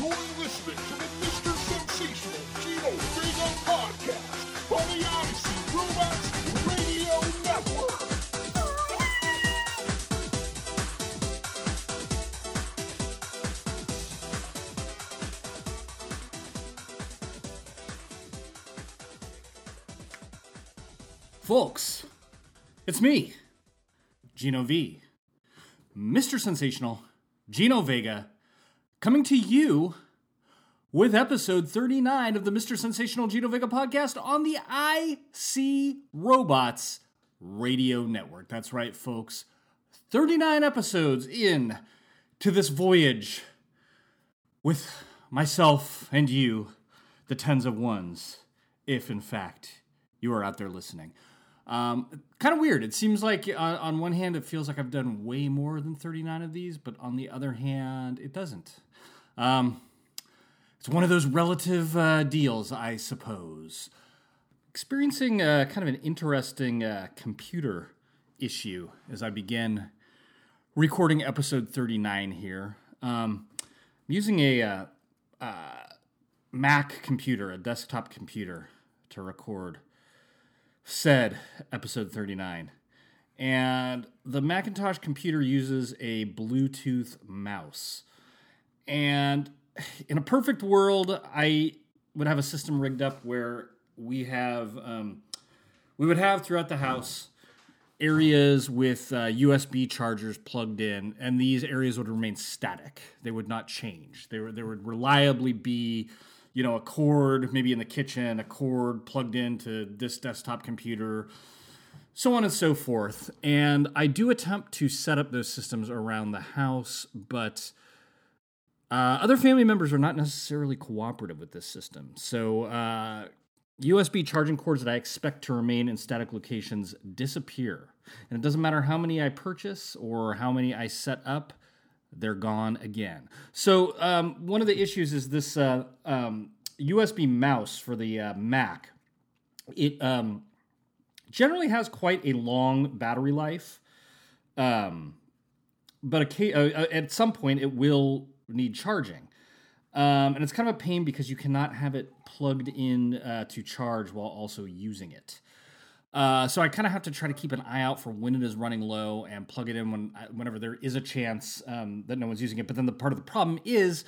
You're listening to the Mr. Sensational Gino Vega podcast on the Odyssey Robots Radio Network. Folks, it's me, Gino V, Mr. Sensational, Gino Vega, coming to you with episode 39 of the Mr. Sensational Gino Vega podcast on the IC Robots Radio Network. That's right, folks. 39 episodes in to this voyage with myself and you, the tens of ones, if in fact you are out there listening. Um, kind of weird. It seems like uh, on one hand, it feels like I've done way more than 39 of these, but on the other hand, it doesn't. Um, it's one of those relative uh, deals, I suppose. Experiencing uh, kind of an interesting uh, computer issue as I begin recording episode 39 here. Um, I'm using a uh, uh, Mac computer, a desktop computer, to record said episode 39. And the Macintosh computer uses a Bluetooth mouse. And in a perfect world, I would have a system rigged up where we have um, we would have throughout the house areas with uh, USB chargers plugged in, and these areas would remain static. They would not change. There, there would reliably be, you know, a cord maybe in the kitchen, a cord plugged into this desktop computer, so on and so forth. And I do attempt to set up those systems around the house, but uh, other family members are not necessarily cooperative with this system. So, uh, USB charging cords that I expect to remain in static locations disappear. And it doesn't matter how many I purchase or how many I set up, they're gone again. So, um, one of the issues is this uh, um, USB mouse for the uh, Mac. It um, generally has quite a long battery life. Um, but occa- uh, uh, at some point it will need charging. Um, and it's kind of a pain because you cannot have it plugged in uh, to charge while also using it. Uh, so I kind of have to try to keep an eye out for when it is running low and plug it in when whenever there is a chance um, that no one's using it. But then the part of the problem is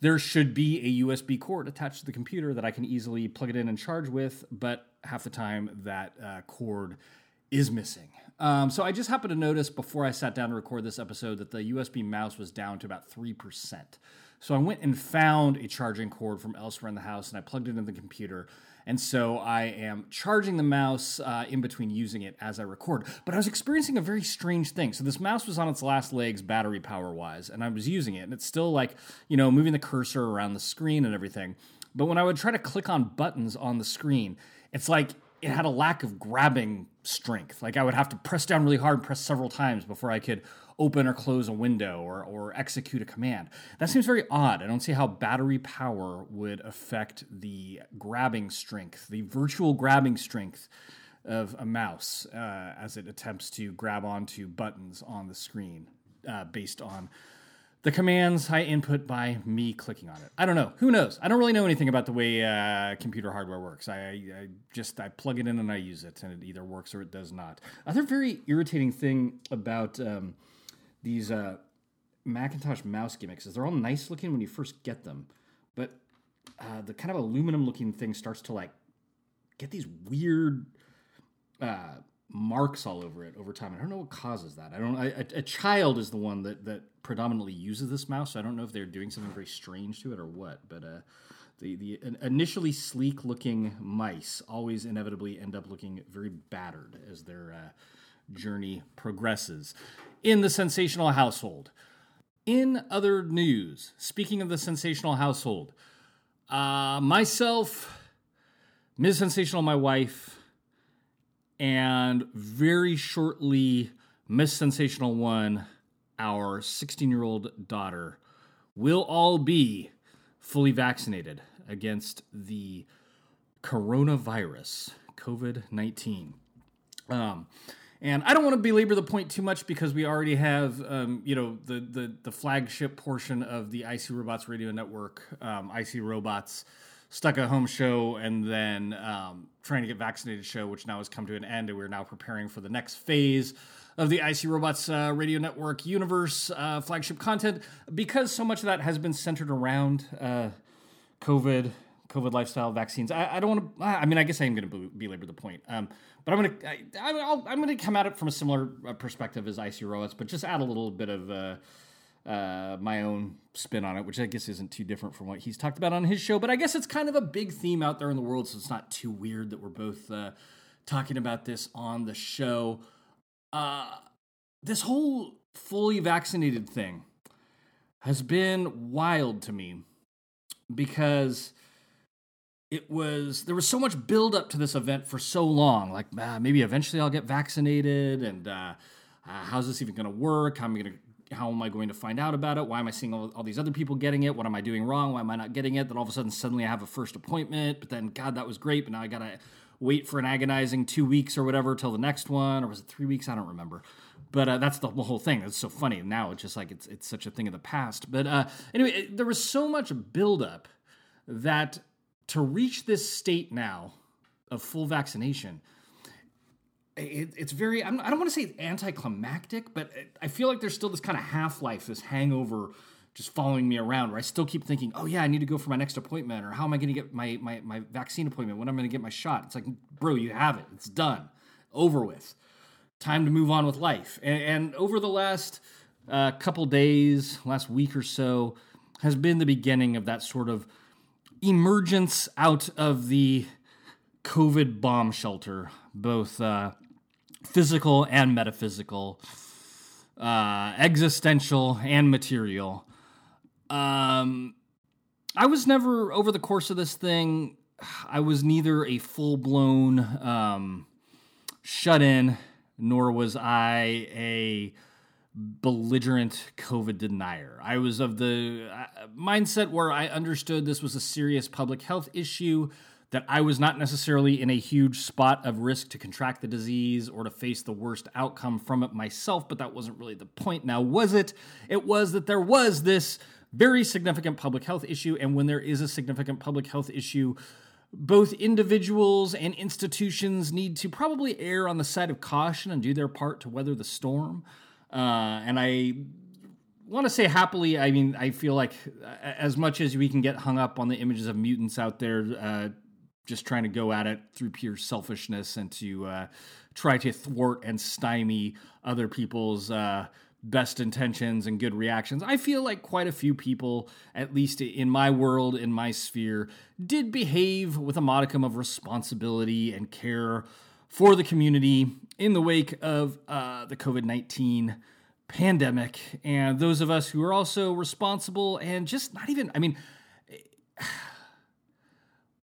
there should be a USB cord attached to the computer that I can easily plug it in and charge with. But half the time that uh, cord is missing. Um, so I just happened to notice before I sat down to record this episode that the USB mouse was down to about 3%. So I went and found a charging cord from elsewhere in the house and I plugged it into the computer. And so I am charging the mouse uh, in between using it as I record. But I was experiencing a very strange thing. So this mouse was on its last legs, battery power wise, and I was using it. And it's still like, you know, moving the cursor around the screen and everything. But when I would try to click on buttons on the screen, it's like it had a lack of grabbing strength. Like I would have to press down really hard, press several times before I could open or close a window or, or execute a command. That seems very odd. I don't see how battery power would affect the grabbing strength, the virtual grabbing strength of a mouse uh, as it attempts to grab onto buttons on the screen uh, based on the commands I input by me clicking on it. I don't know. Who knows? I don't really know anything about the way uh, computer hardware works. I, I, just I plug it in and I use it, and it either works or it does not. Other very irritating thing about um, these uh, Macintosh mouse gimmicks is they're all nice looking when you first get them, but uh, the kind of aluminum looking thing starts to like get these weird uh, marks all over it over time. I don't know what causes that. I don't. I, a, a child is the one that that predominantly uses this mouse. So I don't know if they're doing something very strange to it or what. But uh, the the initially sleek looking mice always inevitably end up looking very battered as their uh, journey progresses. In the sensational household. In other news, speaking of the sensational household, uh, myself, Ms. Sensational, my wife, and very shortly, Miss Sensational One, our 16 year old daughter, will all be fully vaccinated against the coronavirus, COVID 19. Um, And I don't want to belabor the point too much because we already have, um, you know, the, the the flagship portion of the IC Robots Radio Network, um, IC Robots, stuck at home show, and then um, trying to get vaccinated show, which now has come to an end, and we're now preparing for the next phase of the IC Robots uh, Radio Network universe uh, flagship content because so much of that has been centered around uh, COVID, COVID lifestyle vaccines. I, I don't want to. I mean, I guess I am going to belabor the point, um, but I'm going to. I, am going to come at it from a similar uh, perspective as IC Robots, but just add a little bit of. Uh, my own spin on it, which I guess isn't too different from what he's talked about on his show. But I guess it's kind of a big theme out there in the world, so it's not too weird that we're both uh, talking about this on the show. Uh, this whole fully vaccinated thing has been wild to me because it was there was so much build up to this event for so long like ah, maybe eventually i'll get vaccinated and uh, uh, how's this even going to work how am i going to how am I going to find out about it? Why am I seeing all, all, these other people getting it? What am I doing wrong? Why am I not getting it? Then all of a sudden, suddenly I have a first appointment, but then, God, that was great, but now I got to wait for an agonizing two weeks or whatever till the next one, or was it three weeks? I don't remember. But uh, that's the whole thing. It's so funny. Now it's just like it's, it's such a thing of the past. But uh, anyway, it, there was so much buildup that to reach this state now of full vaccination, it, it's very I'm, i do not want to say anticlimactic but i feel like there's still this kind of half-life this hangover just following me around where i still keep thinking oh yeah i need to go for my next appointment or how am i going to get my, my, my vaccine appointment? When am i'm going to get my shot? It's like bro you have it. It's done. Over with. Time to move on with life. And, and over the last uh, couple days last week or so has been the beginning of that sort of emergence out of the covid bomb shelter both uh, physical and metaphysical, uh, existential and material. Um, I was never over the course of this thing. I was neither a full blown um, shut in, nor was I a belligerent COVID denier. I was of the uh, mindset where I understood this was a serious public health issue that I was not necessarily in a huge spot of risk to contract the disease or to face the worst outcome from it myself, but that wasn't really the point. Now, was it? It was that there was this very significant public health issue, and when there is a significant public health issue, both individuals and institutions need to probably err on the side of caution and do their part to weather the storm. Uh, and I want to say happily, I mean, I feel like as much as we can get hung up on the images of mutants out there, uh, just trying to go at it through pure selfishness and to uh, try to thwart and stymie other people's uh, best intentions and good reactions. I feel like quite a few people, at least in my world, in my sphere, did behave with a modicum of responsibility and care for the community in the wake of uh, the COVID 19 pandemic. And those of us who are also responsible and just not even, I mean,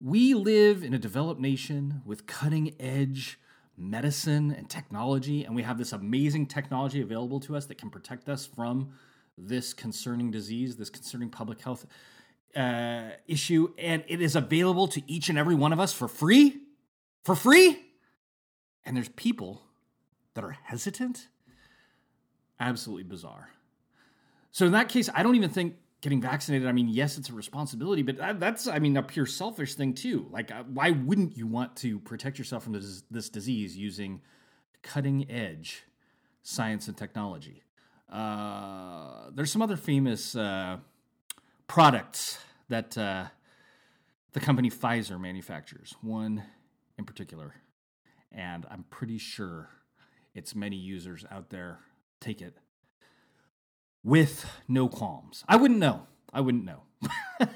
we live in a developed nation with cutting edge medicine and technology, and we have this amazing technology available to us that can protect us from this concerning disease, this concerning public health uh, issue, and it is available to each and every one of us for free. For free? And there's people that are hesitant. Absolutely bizarre. So, in that case, I don't even think getting vaccinated i mean yes it's a responsibility but that's i mean a pure selfish thing too. Like uh, why wouldn't you want to protect yourself from this, this disease using cutting edge science and technology? Uh, there's some other famous uh, products that uh, the company pfizer manufactures. One in particular. And i'm pretty sure its many users out there. Take it with no qualms. I wouldn't know. I wouldn't know.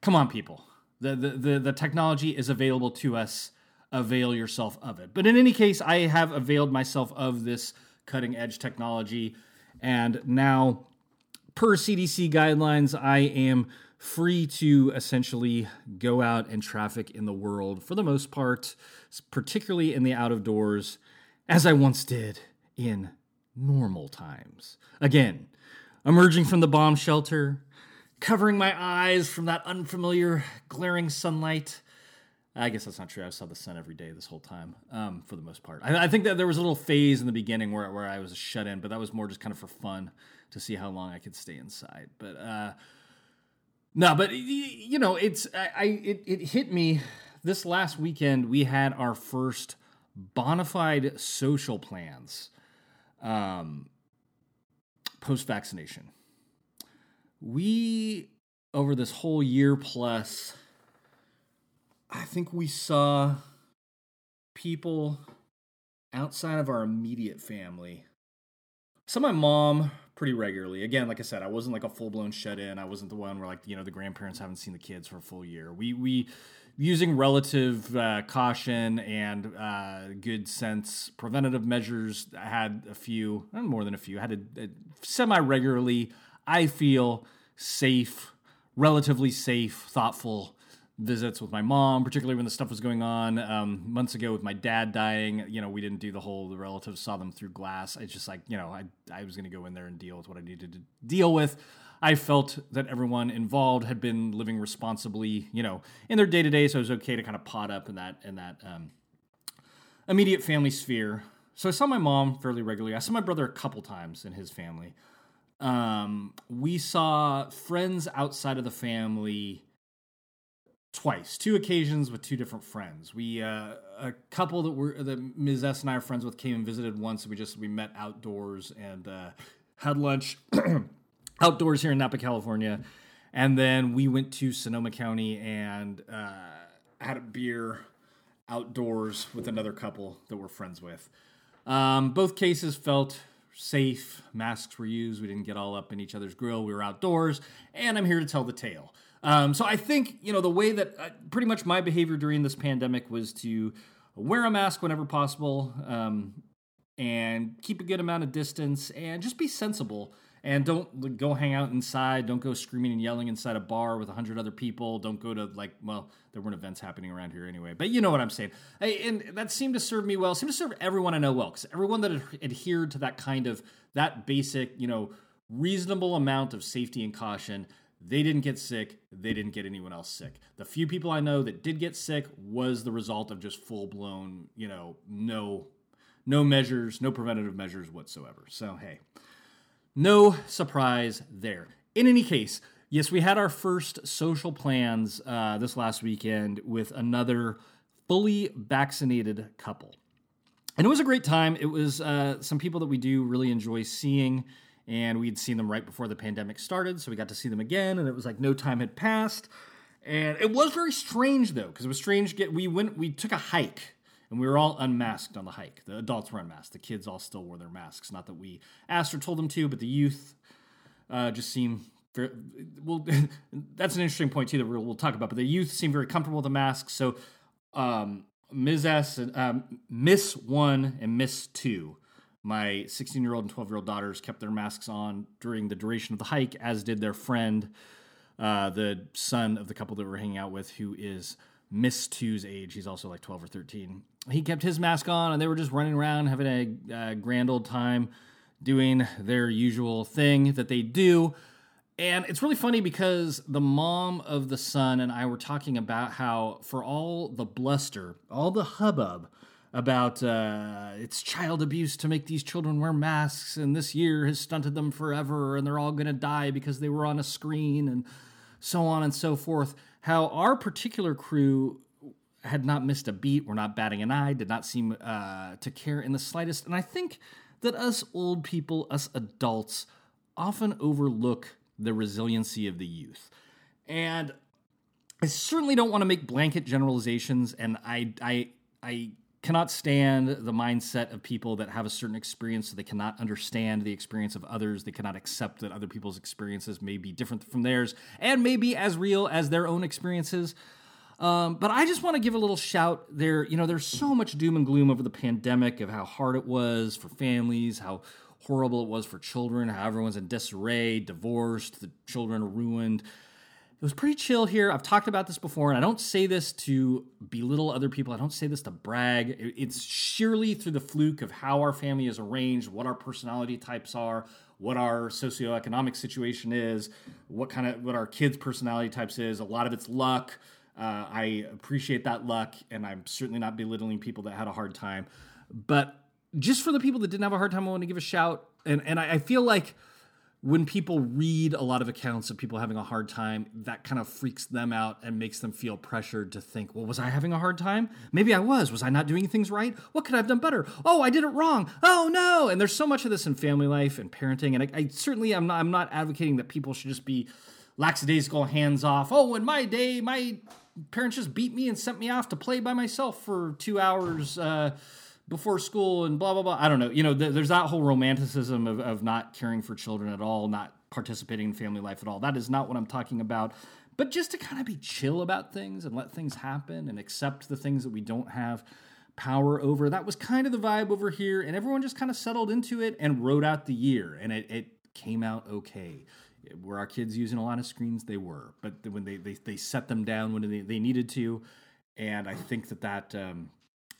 Come on, people. The, the, the, the technology is available to us. Avail yourself of it. But in any case, I have availed myself of this cutting edge technology. And now, per CDC guidelines, I am free to essentially go out and traffic in the world for the most part, particularly in the out of doors, as I once did in normal times. Again, emerging from the bomb shelter, covering my eyes from that unfamiliar glaring sunlight, I guess that's not true. I saw the sun every day this whole time, um, for the most part. I, I think that there was a little phase in the beginning where, where I was shut in, but that was more just kind of for fun to see how long I could stay inside. But uh, no, but you know, it's I, I it, it hit me this last weekend. We had our first bona fide social plans um, post vaccination. We over this whole year plus I think we saw people outside of our immediate family. Saw my mom pretty regularly. Again, like I said, I wasn't like a full blown shut in. I wasn't the one where like you know the grandparents haven't seen the kids for a full year. We we using relative uh, caution and uh, good sense preventative measures. I had a few, more than a few. Had a, a semi regularly. I feel safe, relatively safe, thoughtful visits with my mom, particularly when the stuff was going on um, months ago with my dad dying. You know, we didn't do the whole the relatives saw them through glass. It's just like you know, I I was going to go in there and deal with what I needed to deal with. I felt that everyone involved had been living responsibly, you know, in their day to day, so it was okay to kind of pot up in that in that um, immediate family sphere. So I saw my mom fairly regularly. I saw my brother a couple times in his family. Um, we saw friends outside of the family twice, two occasions with two different friends. We uh, a couple that were that Ms. S and I are friends with came and visited once. We just we met outdoors and uh, had lunch outdoors here in Napa, California, and then we went to Sonoma County and uh, had a beer outdoors with another couple that we're friends with. Um, both cases felt safe. Masks were used. We didn't get all up in each other's grill. We were outdoors, and I'm here to tell the tale. Um, so I think you know the way that uh, pretty much my behavior during this pandemic was to wear a mask whenever possible, um, and keep a good amount of distance, and just be sensible. And don't go hang out inside. Don't go screaming and yelling inside a bar with a hundred other people. Don't go to like well, there weren't events happening around here anyway. But you know what I'm saying. and that seemed to serve me well. Seemed to serve everyone I know well because everyone that adhered to that kind of that basic you know reasonable amount of safety and caution they didn't get sick. They didn't get anyone else sick. The few people I know that did get sick was the result of just full blown, you know, no, no measures, no preventative measures whatsoever. So hey, no surprise there. In any case, yes, we had our first social plans uh, this last weekend with another fully vaccinated couple, and it was a great time. It was uh, some people that we do really enjoy seeing and we'd seen them right before the pandemic started, so we got to see them again, and it was like no time had passed. And it was very strange though, because it was strange. Get we went, we took a hike, and we were all unmasked on the hike. The adults were unmasked. The kids all still wore their masks. Not that we asked or told them to, but the youth uh, just seemed. Very, well, that's an interesting point too that we'll, we'll, talk about. But the youth seemed very comfortable with the masks. So um, Ms. S, um, Miss One and Miss Two my 16 year old and 12 year old daughters kept their masks on during the duration of the hike, as did their friend, uh, the son of the couple that we're hanging out with, who is Miss Two's age. He's also like 12 or 13. He kept his mask on, and they were just running around having a, a grand old time doing their usual thing that they do. And it's really funny because the mom of the son and I were talking about how, for all the bluster, all the hubbub about uh, it's child abuse to make these children wear masks, and this year has stunted them forever, and they're all going to die because they were on a screen, and so on and so forth. How our particular crew had not missed a beat, were not batting an eye, did not seem uh, to care in the slightest. And I think that us old people, us adults, often overlook the resiliency of the youth. And I certainly don't want to make blanket generalizations, and I, I, I cannot stand the mindset of people that have a certain experience so they cannot understand the experience of others they cannot accept that other people's experiences may be different from theirs and may be as real as their own experiences um, but i just want to give a little shout there you know there's so much doom and gloom over the pandemic of how hard it was for families how horrible it was for children how everyone's in disarray divorced the children are ruined it was pretty chill here. I've talked about this before, and I don't say this to belittle other people. I don't say this to brag. It's sheerly through the fluke of how our family is arranged, what our personality types are, what our socioeconomic situation is, what kind of what our kids' personality types is. A lot of it's luck. Uh, I appreciate that luck, and I'm certainly not belittling people that had a hard time. But just for the people that didn't have a hard time, I want to give a shout. And and I, I feel like when people read a lot of accounts of people having a hard time, that kind of freaks them out and makes them feel pressured to think, well, was I having a hard time? Maybe I was. Was I not doing things right? What could I have done better? Oh, I did it wrong. Oh no. And there's so much of this in family life and parenting. And I, I certainly I'm not I'm not advocating that people should just be lackadaisical, hands off. Oh, in my day, my parents just beat me and sent me off to play by myself for two hours. Uh, before school and blah blah blah. I don't know. You know, th- there's that whole romanticism of, of not caring for children at all, not participating in family life at all. That is not what I'm talking about. But just to kind of be chill about things and let things happen and accept the things that we don't have power over. That was kind of the vibe over here, and everyone just kind of settled into it and wrote out the year, and it, it came out okay. Were our kids using a lot of screens? They were, but when they they, they set them down when they, they needed to, and I think that that um,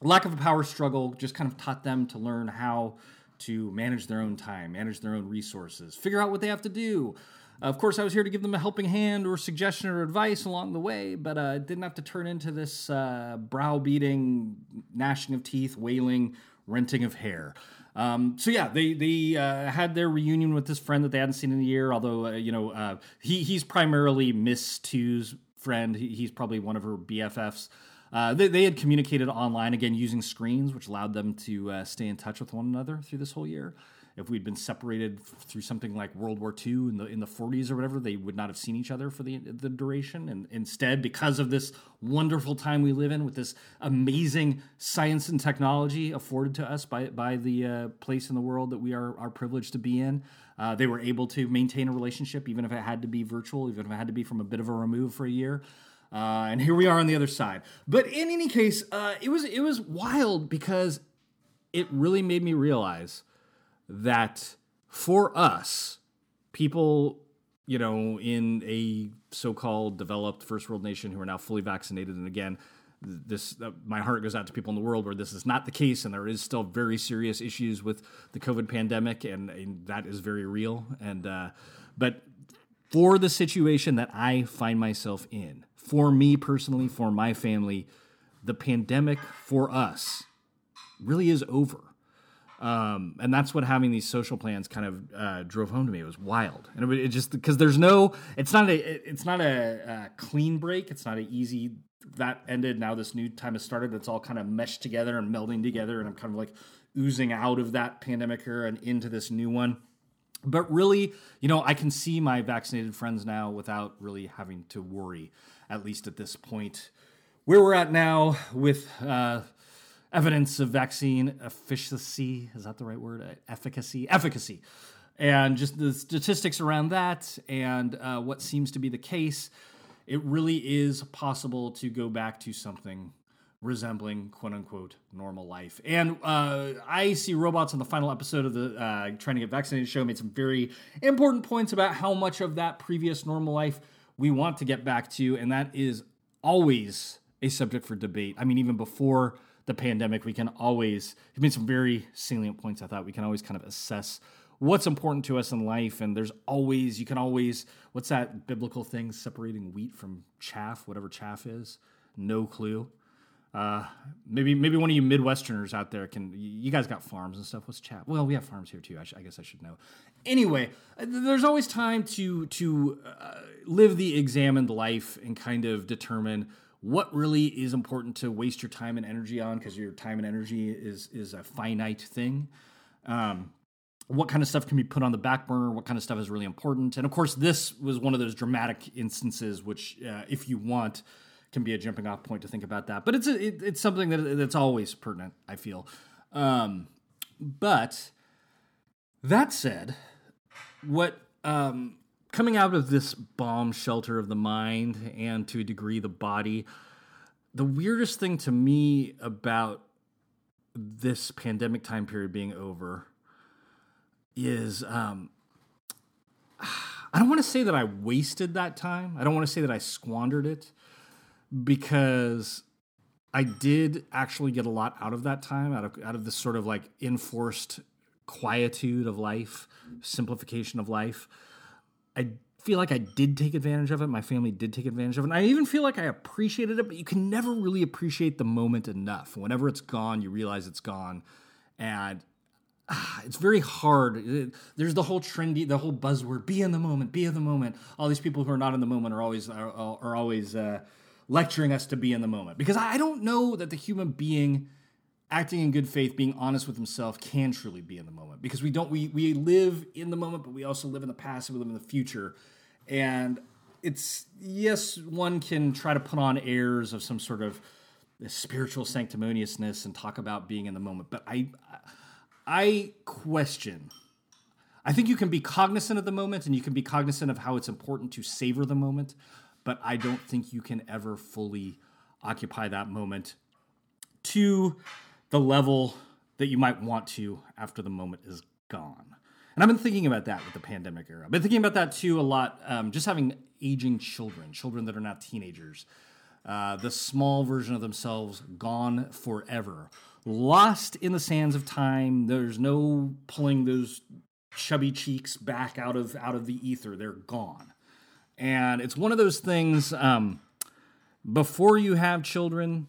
lack of a power struggle just kind of taught them to learn how to manage their own time, manage their own resources, figure out what they have to do. Of course, I was here to give them a helping hand or suggestion or advice along the way, but uh, it didn't have to turn into this uh, browbeating, gnashing of teeth, wailing, renting of hair. Um, so yeah, they they uh, had their reunion with this friend that they hadn't seen in a year. Although uh, you know uh, he he's primarily Miss Two's friend. He, he's probably one of her BFFs. Uh, they, they, had communicated online again using screens, which allowed them to uh, stay in touch with one another through this whole year. If we'd been separated through something like World War II in the in the 40s or whatever, they would not have seen each other for the the duration. And instead, because of this wonderful time we live in, with this amazing science and technology afforded to us by by the uh, place in the world that we are are privileged to be in, uh, they were able to maintain a relationship, even if it had to be virtual, even if it had to be from a bit of a remove for a year. Uh, and here we are on the other side. But in any case, uh, it was it was wild because it really made me realize that for us, people, you know, in a so-called developed first world nation who are now fully vaccinated, and again, this uh, my heart goes out to people in the world where this is not the case, and there is still very serious issues with the COVID pandemic, and, and that is very real. And uh, but for the situation that I find myself in, for me personally, for my family, the pandemic for us really is over. Um, and that's what having these social plans kind of uh, drove home to me. It was wild, and it, it just because there's no, it's not a, it's not a, a clean break. It's not an easy. That ended. Now this new time has started. It's all kind of meshed together and melding together, and I'm kind of like oozing out of that pandemic era and into this new one. But really, you know, I can see my vaccinated friends now without really having to worry at least at this point. Where we're at now with uh, evidence of vaccine efficacy is that the right word? Efficacy, efficacy, and just the statistics around that, and uh, what seems to be the case. It really is possible to go back to something resembling quote unquote normal life. And uh, IC Robots in the final episode of the uh, Trying to Get Vaccinated show made some very important points about how much of that previous normal life we want to get back to, and that is always a subject for debate. I mean, even before the pandemic, we can always, he made some very salient points. I thought we can always kind of assess what's important to us in life. And there's always, you can always, what's that biblical thing separating wheat from chaff, whatever chaff is? No clue. Uh, maybe maybe one of you Midwesterners out there can. You guys got farms and stuff. What's chaff? Well, we have farms here too. I, sh- I guess I should know. Anyway, uh, there's always time to to uh, live the examined life and kind of determine what really is important to waste your time and energy on because your time and energy is is a finite thing. Um, what kind of stuff can be put on the back burner? What kind of stuff is really important? And of course, this was one of those dramatic instances, which, uh, if you want, can be a jumping off point to think about that. But it's a, it, it's something that that's always pertinent. I feel. Um, but that said, what um, coming out of this bomb shelter of the mind and to a degree the body, the weirdest thing to me about this pandemic time period being over is um, I don't want to say that I wasted that time. I don't want to say that I squandered it because I did actually get a lot out of that time, out of out of this sort of like enforced quietude of life, simplification of life. I feel like I did take advantage of it. My family did take advantage of it. And I even feel like I appreciated it, but you can never really appreciate the moment enough. Whenever it's gone, you realize it's gone. And ah, it's very hard. There's the whole trendy, the whole buzzword: "Be in the moment, be in the moment." All these people who are not in the moment are always are, are always uh, lecturing us to be in the moment because I don't know that the human being acting in good faith, being honest with himself, can truly be in the moment because we don't we we live in the moment, but we also live in the past and we live in the future, and it's yes, one can try to put on airs of some sort of spiritual sanctimoniousness and talk about being in the moment, but I I question. I think you can be cognizant of the moment and you can be cognizant of how it's important to savor the moment, but I don't think you can ever fully occupy that moment to the level that you might want to after the moment is gone. And I've been thinking about that with the pandemic era. I've been thinking about that too a lot, um, just having aging children, children that are not teenagers. Uh, the small version of themselves gone forever, lost in the sands of time. There's no pulling those chubby cheeks back out of out of the ether. They're gone, and it's one of those things. Um, before you have children,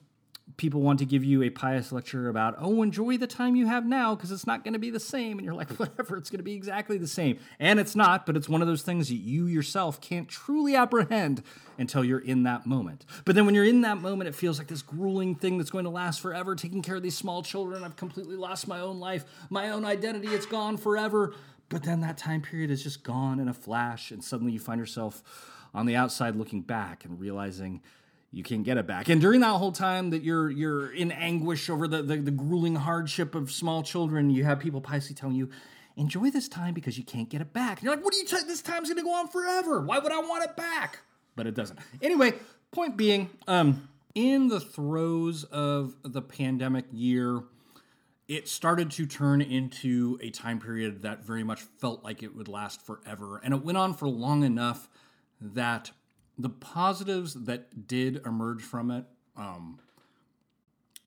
people want to give you a pious lecture about, oh, enjoy the time you have now because it's not going to be the same. And you're like, whatever, it's going to be exactly the same. And it's not, but it's one of those things that you yourself can't truly apprehend until you're in that moment. But then when you're in that moment, it feels like this grueling thing that's going to last forever, taking care of these small children. I've completely lost my own life, my own identity, it's gone forever. But then that time period is just gone in a flash, and suddenly you find yourself on the outside looking back and realizing you can't get it back. And during that whole time that you're you're in anguish over the, the, the grueling hardship of small children, you have people piously telling you, enjoy this time because you can't get it back. And you're like, what are you t- this time's gonna go on forever. Why would I want it back? But it doesn't. Anyway, point being, um, in the throes of the pandemic year, it started to turn into a time period that very much felt like it would last forever. And it went on for long enough that the positives that did emerge from it um,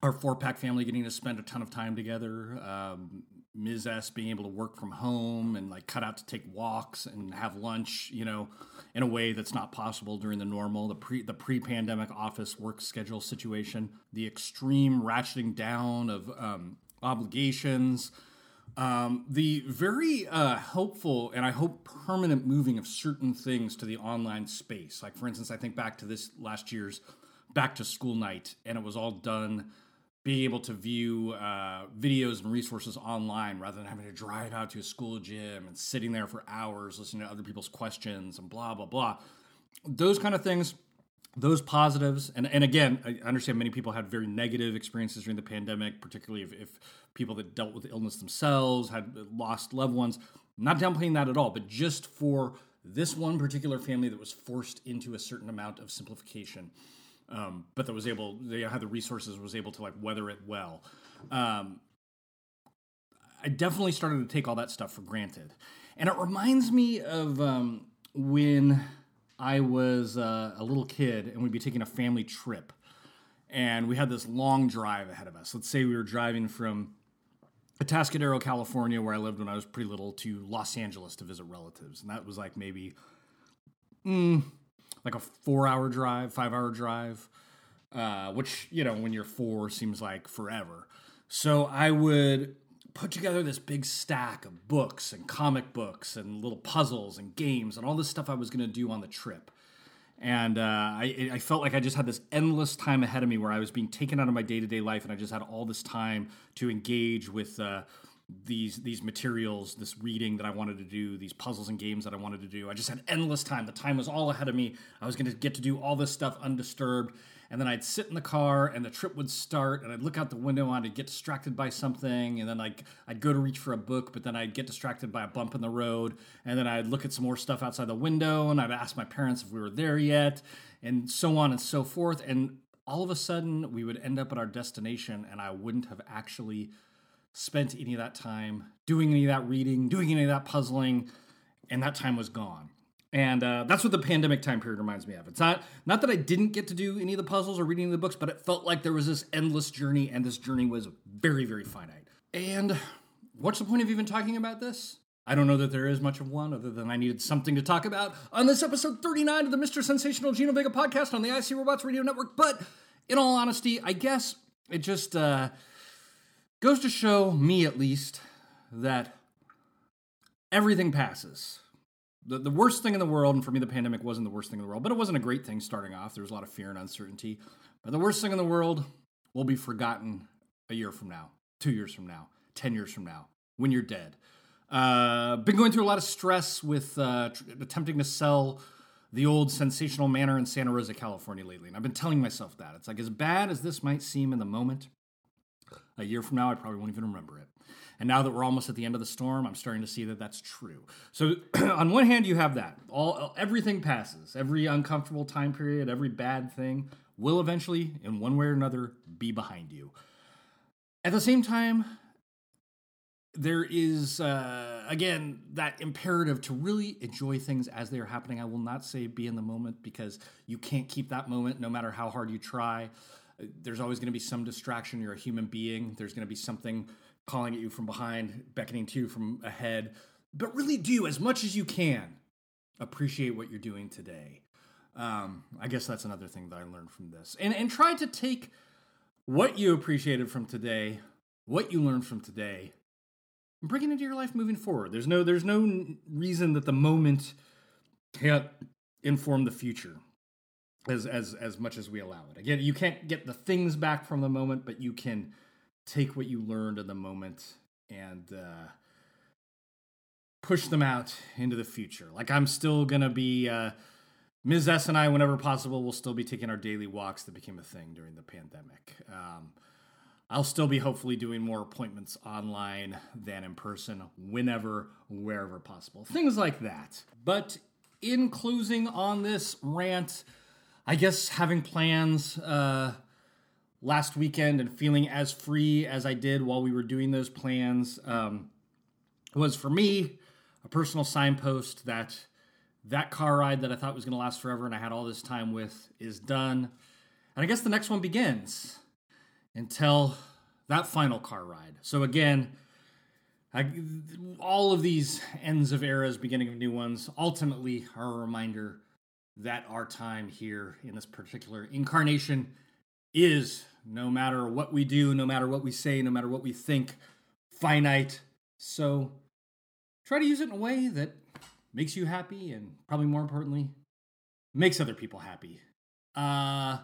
our four pack family getting to spend a ton of time together um, ms. S being able to work from home and like cut out to take walks and have lunch you know in a way that's not possible during the normal the pre the pre-pandemic office work schedule situation. The extreme ratcheting down of um, obligations um, the very uh, helpful and I hope permanent moving of certain things to the online space. Like, for instance, I think back to this last year's back to school night, and it was all done being able to view uh, videos and resources online rather than having to drive out to a school gym and sitting there for hours listening to other people's questions and blah, blah, blah. Those kind of things those positives and, and again i understand many people had very negative experiences during the pandemic particularly if, if people that dealt with illness themselves had lost loved ones. Not downplaying that at all but just for this one particular family that was forced into a certain amount of simplification um, but that was able they had the resources was able to like weather it well. Um, i definitely started to take all that stuff for granted. And it reminds me of um, when I was uh, a little kid and we'd be taking a family trip. And we had this long drive ahead of us. Let's say we were driving from Atascadero, California, where I lived when I was pretty little, to Los Angeles to visit relatives. And that was like maybe mm, like a four hour drive, five hour drive, uh, which, you know, when you're four seems like forever. So I would put together this big stack of books and comic books and little puzzles and games and all this stuff I was going to do on the trip. And uh, I, I, felt like I just had this endless time ahead of me where I was being taken out of my day to day life, and I just had all this time to engage with uh, these these materials, this reading that I wanted to do, these puzzles and games that I wanted to do. I just had endless time. The time was all ahead of me. I was going to get to do all this stuff undisturbed and then I'd sit in the car and the trip would start and I'd look out the window and I'd get distracted by something and then like I'd go to reach for a book but then I'd get distracted by a bump in the road and then I'd look at some more stuff outside the window and I'd ask my parents if we were there yet and so on and so forth and all of a sudden we would end up at our destination and I wouldn't have actually spent any of that time doing any of that reading, doing any of that puzzling and that time was gone. And uh, that's what the pandemic time period reminds me of. It's not not that I didn't get to do any of the puzzles or reading the books, but it felt like there was this endless journey, and this journey was very, very finite. And what's the point of even talking about this? I don't know that there is much of one, other than I needed something to talk about on this episode 39 of the Mr. Sensational Gino Vega podcast on the IC Robots Radio Network. But in all honesty, I guess it just uh, goes to show me, at least, that everything passes. The, the worst thing in the world, and for me, the pandemic wasn't the worst thing in the world, but it wasn't a great thing starting off. There was a lot of fear and uncertainty. But the worst thing in the world will be forgotten a year from now, two years from now, 10 years from now, when you're dead. Uh, been going through a lot of stress with uh, tr- attempting to sell the old sensational manor in Santa Rosa, California lately. And I've been telling myself that. It's like as bad as this might seem in the moment, a year from now, I probably won't even remember it. And now that we're almost at the end of the storm, I'm starting to see that that's true. So, on one hand, you have that. All everything passes. Every uncomfortable time period, every bad thing will eventually, in one way or another, be behind you. At the same time, there is uh, again that imperative to really enjoy things as they are happening. I will not say be in the moment because you can't keep that moment no matter how hard you try. There's always going to be some distraction. You're a human being. There's going to be something calling at you from behind, beckoning to you from ahead. But really, do as much as you can appreciate what you're doing today. Um, I guess that's another thing that I learned from this, and and try to take what you appreciated from today, what you learned from today, and bring it into your life moving forward. There's no there's no reason that the moment can't inform the future as as as much as we allow it. Again, you can't get the things back from the moment, but you can take what you learned in the moment and uh, push them out into the future. Like I'm still gonna be. Uh, Ms. S and I, whenever possible, will still be taking our daily walks that became a thing during the pandemic. Um, I'll still be hopefully doing more appointments online than in person whenever, wherever possible. Things like that. But in closing on this rant, I guess having plans uh, last weekend and feeling as free as I did while we were doing those plans um, was for me a personal signpost that that car ride that I thought was going to last forever and I had all this time with is done. And I guess the next one begins until that final car ride. So again, I, all of these ends of eras, beginning of new ones, ultimately are a reminder that our time here in this particular incarnation is, no matter what we do, no matter what we say, no matter what we think, finite. So try to use it in a way that makes you happy and probably more importantly, makes other people happy. Uh,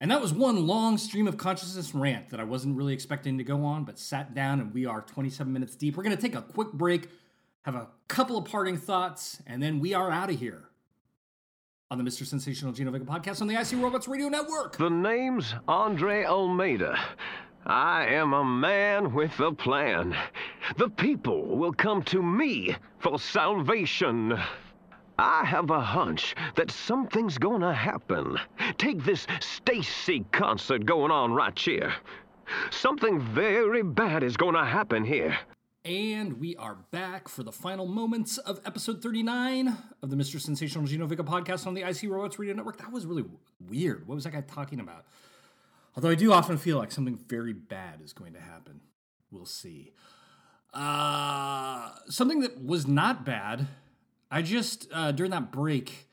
and that was one long stream of consciousness rant that I wasn't really expecting to go on, but sat down and we are 27 minutes deep. We're going to take a quick break, have a couple of parting thoughts, and then we are out of here on the Mr. Sensational Gino Vega podcast on the IC Robots Radio Network. The name's Andre Almeida. I am a man with a plan. The people will come to me for salvation. I have a hunch that something's gonna happen. Take this Stacy concert going on right here. Something very bad is gonna happen here. And we are back for the final moments of episode 39 of the Mr. Sensational Gino Vega podcast on the IC Robots Radio Network. That was really weird. What was that guy talking about? Although I do often feel like something very bad is going to happen. We'll see. Uh, something that was not bad. I just, uh, during that break,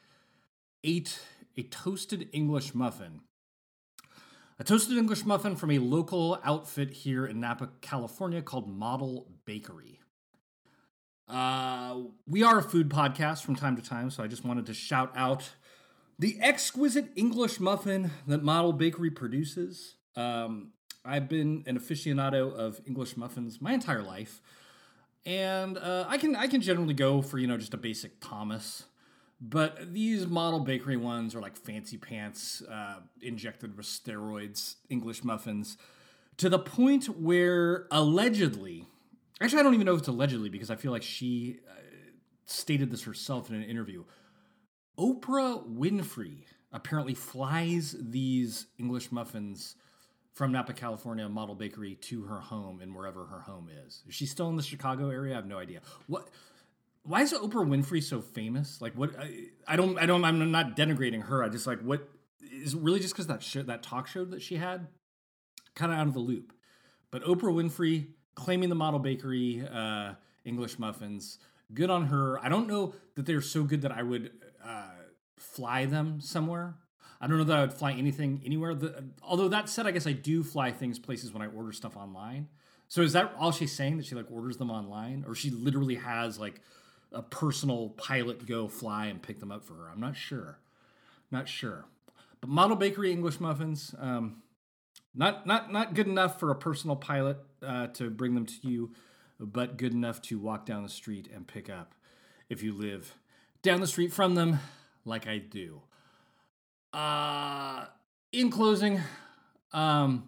ate a toasted English muffin. A toasted English muffin from a local outfit here in Napa, California called Model Bakery. Uh, we are a food podcast from time to time, so I just wanted to shout out the exquisite English muffin that Model Bakery produces. Um, I've been an aficionado of English muffins my entire life, and uh, I can I can generally go for you know just a basic Thomas, but these Model Bakery ones are like fancy pants uh, injected with steroids English muffins, to the point where allegedly, actually I don't even know if it's allegedly because I feel like she uh, stated this herself in an interview. Oprah Winfrey apparently flies these English muffins from Napa, California, Model Bakery to her home and wherever her home is. Is she still in the Chicago area? I have no idea. What? Why is Oprah Winfrey so famous? Like, what? I, I don't. I don't. I'm not denigrating her. I just like what is really just because that show, that talk show that she had, kind of out of the loop. But Oprah Winfrey claiming the Model Bakery uh, English muffins. Good on her. I don't know that they're so good that I would uh, fly them somewhere. I don't know that I would fly anything anywhere. The, although that said, I guess I do fly things places when I order stuff online. So is that all she's saying that she like orders them online, or she literally has like a personal pilot go fly and pick them up for her? I'm not sure. Not sure. But model bakery English muffins, um, not not not good enough for a personal pilot uh, to bring them to you, but good enough to walk down the street and pick up if you live down the street from them, like I do. Uh, in closing, um,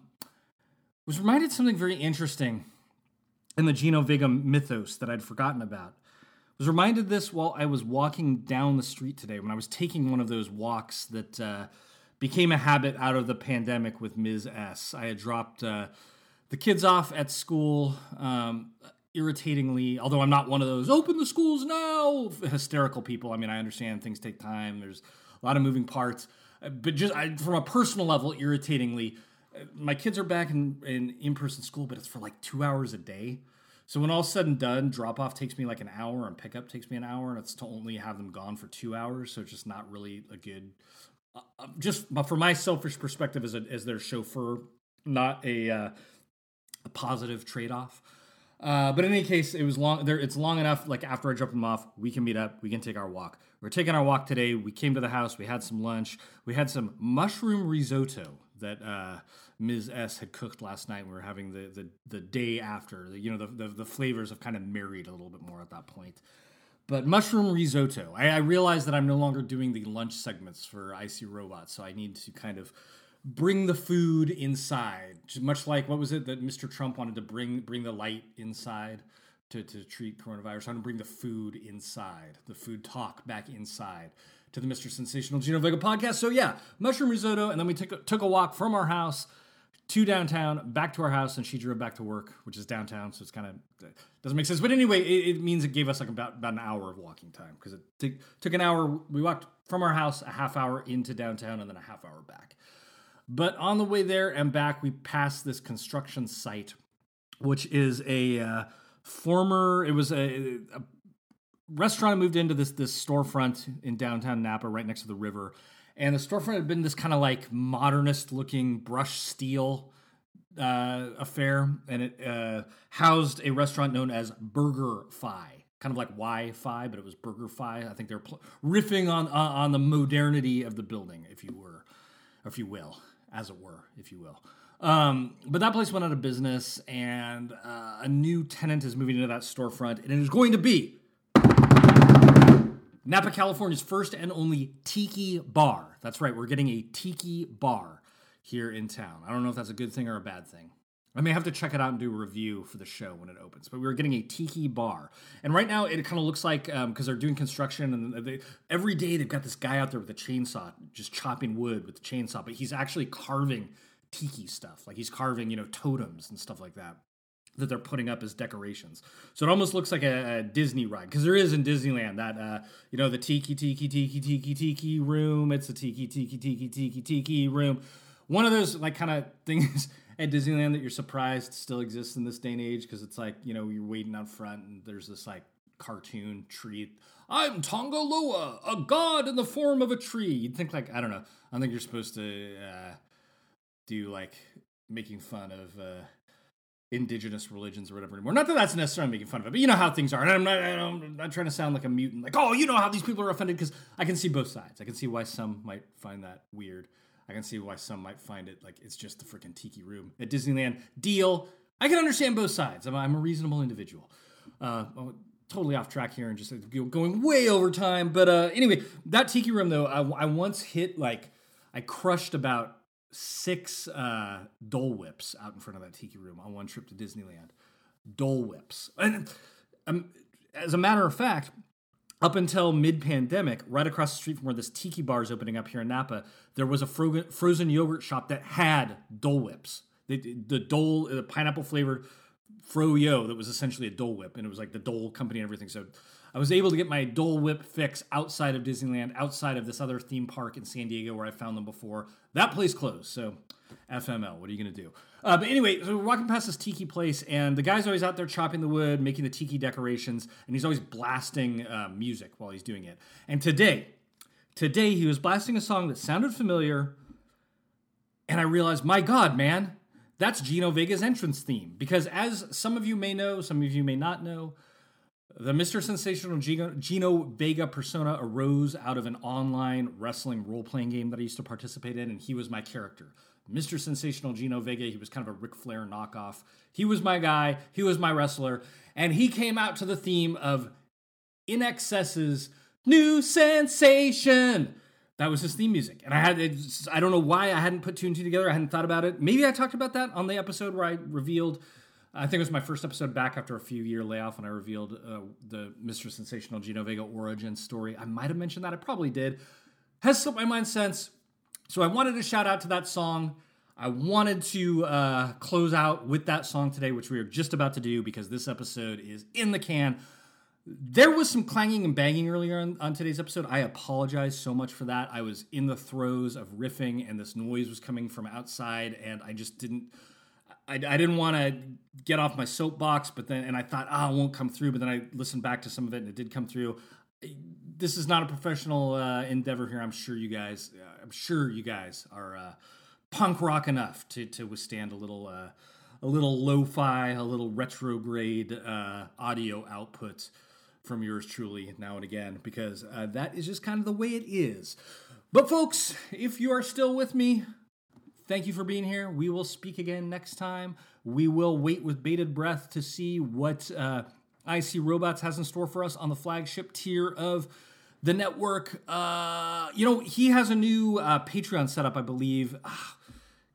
was reminded something very interesting in the Vega mythos that I'd forgotten about. Was reminded this while I was walking down the street today when I was taking one of those walks that uh, became a habit out of the pandemic with Ms. S. I had dropped uh, the kids off at school. Um, irritatingly, although I'm not one of those open the schools now hysterical people. I mean, I understand things take time. There's a lot of moving parts, but just I, from a personal level, irritatingly, uh, my kids are back in in in person school, but it's for like two hours a day. So when all's said and done, drop off takes me like an hour, and pickup takes me an hour, and it's to only have them gone for two hours. So it's just not really a good. Uh, uh just from my selfish perspective as a, as their chauffeur, not a uh, a positive trade off. Uh, but in any case, it was long. There, it's long enough. Like after I drop them off, we can meet up. We can take our walk. We're taking our walk today. We came to the house. We had some lunch. We had some mushroom risotto that uh, Ms. S had cooked last night. We were having the the, the day after. The, you know, the, the, the flavors have kind of married a little bit more at that point. But mushroom risotto. I, I realized that I'm no longer doing the lunch segments for IC Robots, so I need to kind of bring the food inside, much like what was it that Mr. Trump wanted to bring bring the light inside to, to treat coronavirus. Trying to bring the food inside, the food talk back inside to the Mr. Sensational Gino Vega podcast. So yeah, mushroom risotto, and then we took took a walk from our house to downtown, back to our house, and she drove back to work, which is downtown. So it's kind of doesn't make sense. But anyway, it, it, means it gave us like about about an hour of walking time because it t- took an hour. We walked from our house a half hour into downtown, and then a half hour back. But on the way there and back, we passed this construction site, which is a uh, former. It was a, a restaurant moved into this this storefront in downtown Napa, right next to the river, and the storefront had been this kind of like modernist looking brushed steel uh, affair, and it uh, housed a restaurant known as Burger Fi, kind of like Wi-Fi, but it was Burger Fi. I think they're pl- riffing on, on on the modernity of the building, if you were, if you will as it were, if you will. Um, but that place went out of business, and uh, a new tenant is moving into that storefront, and it is going to be Napa, California's first and only tiki bar. That's right, we're getting a tiki bar here in town. I don't know if that's a good thing or a bad thing. I may have to check it out and do a review for the show when it opens. But we were getting a tiki bar, and right now it kind of looks like because um, they're doing construction, and they, every day they've got this guy out there with a chainsaw, just chopping wood with the chainsaw. But he's actually carving tiki stuff, like he's carving you know totems and stuff like that that they're putting up as decorations. So it almost looks like a, a Disney ride because there is in Disneyland that uh, you know the tiki tiki tiki tiki tiki room. It's a tiki tiki tiki tiki tiki room. One of those like kind of things at Disneyland that you're surprised still exists in this day and age because it's like you know you're waiting out front and there's this like cartoon tree. I'm Tonga Loa, a god in the form of a tree. You'd think like I don't know. I think you're supposed to uh, do like making fun of uh, indigenous religions or whatever anymore. Not that that's necessarily making fun of it, but you know how things are. And I'm not, I'm not trying to sound like a mutant, like oh, you know how these people are offended because I can see both sides. I can see why some might find that weird. I can see why some might find it like it's just the freaking tiki room at Disneyland. Deal. I can understand both sides. I'm, a reasonable individual. Uh, totally off track here and just going way over time. But uh, anyway, that tiki room though, I, I once hit like I crushed about six uh, Dole Whips out in front of that tiki room on one trip to Disneyland. Dole Whips, and um, as a matter of fact, up until mid pandemic, right across the street from where this tiki bar is opening up here in Napa, there was a fro- frozen yogurt shop that had Dole Whips. The, the Dole, the pineapple flavored Froyo that was essentially a Dole Whip, and it was like the Dole company and everything. So I was able to get my Dole Whip fix outside of Disneyland, outside of this other theme park in San Diego where I found them before. That place closed, so FML. What are you gonna do? Uh, but anyway, so we're walking past this tiki place, and the guy's always out there chopping the wood, making the tiki decorations, and he's always blasting uh, music while he's doing it. And today, today he was blasting a song that sounded familiar, and I realized, my God, man, that's Gino Vega's entrance theme. Because as some of you may know, some of you may not know, the Mr. Sensational Gino, Vega persona arose out of an online wrestling role playing game that I used to participate in, and he was my character. Mr. Sensational Gino Vega, he was kind of a Ric Flair knockoff. He was my guy, he was my wrestler, and he came out to the theme of INXS's New Sensation. That was his theme music. And I had, I don't know why I hadn't put two and two together. I hadn't thought about it. Maybe I talked about that on the episode where I revealed, I think it was my first episode back after a few year layoff when I revealed uh, the Mr. Sensational Gino Vega origin story. I might have mentioned that. I probably did. Has slipped my mind since. So I wanted to shout out to that song. I wanted to uh, close out with that song today, which we are just about to do because this episode is in the can. There was some clanging and banging earlier on, on, today's episode. I apologize so much for that. I was in the throes of riffing, and this noise was coming from outside, and I just didn't. I, I didn't want to get off my soapbox, but then and I thought, ah, oh, it won't come through. But then I listened back to some of it, and it did come through. This is not a professional uh, endeavor here. I'm sure you guys. Uh, I'm sure you guys are uh, punk rock enough to to withstand a little. Uh, a little lo-fi, a little retrograde uh, audio output from yours truly now and again because uh, that is just kind of the way it is. But, folks, if you are still with me, thank you for being here. We will speak again next time. We will wait with bated breath to see what uh, IC Robots has in store for us on the flagship tier of the network. Uh, you know, he has a new uh, Patreon setup, I believe. Ah,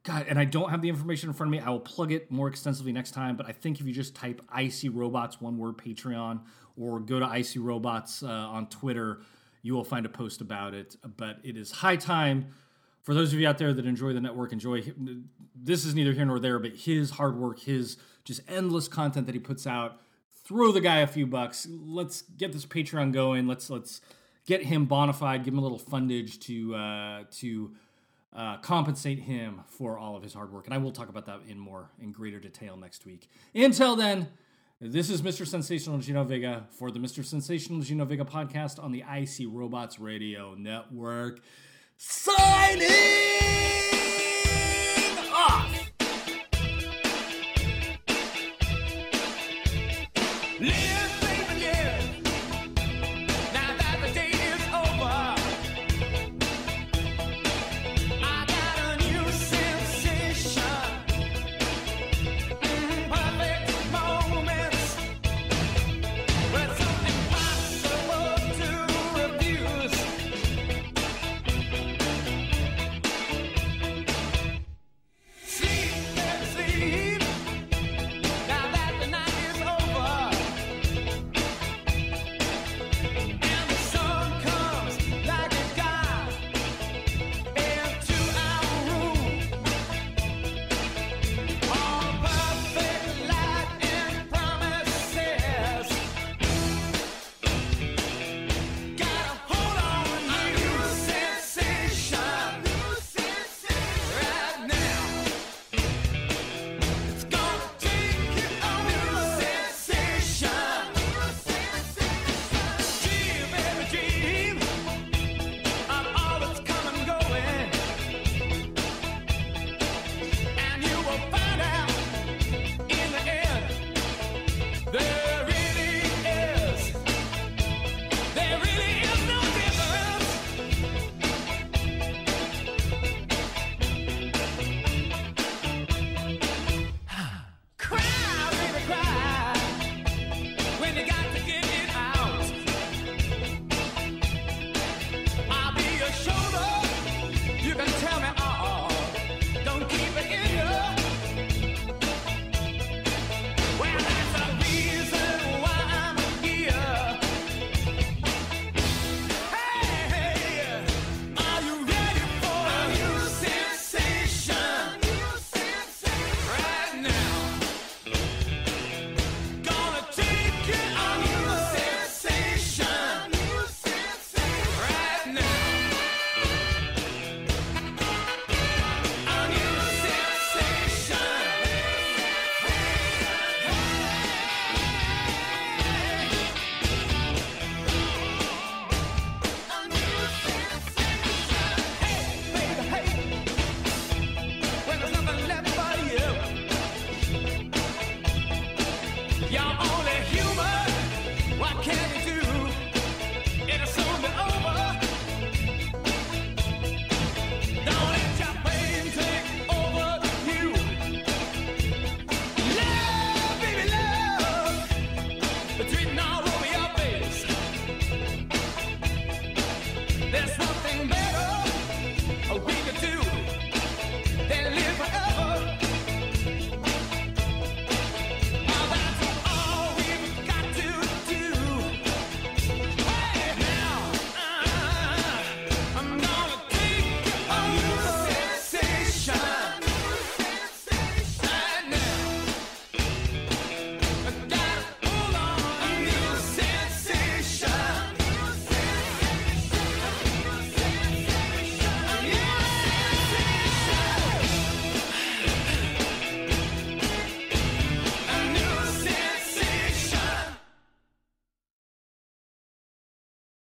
God, and I don't have the information in front of me. I will plug it more extensively next time. But I think if you just type IC Robots, one word Patreon, or go to IC Robots uh, on Twitter, you will find a post about it. But it is high time for those of you out there that enjoy the network, enjoy this is neither here nor there, but his hard work, his just endless content that he puts out. Throw the guy a few bucks. Let's get this Patreon going. Let's let's get him bona fide. Give him a little fundage to uh, to uh, compensate him for all of his hard work. And I will talk about that in more in greater detail next week. Until then. This is Mr. Sensational Gino Vega for the Mr. Sensational Gino Vega podcast on the IC Robots Radio Network. Signing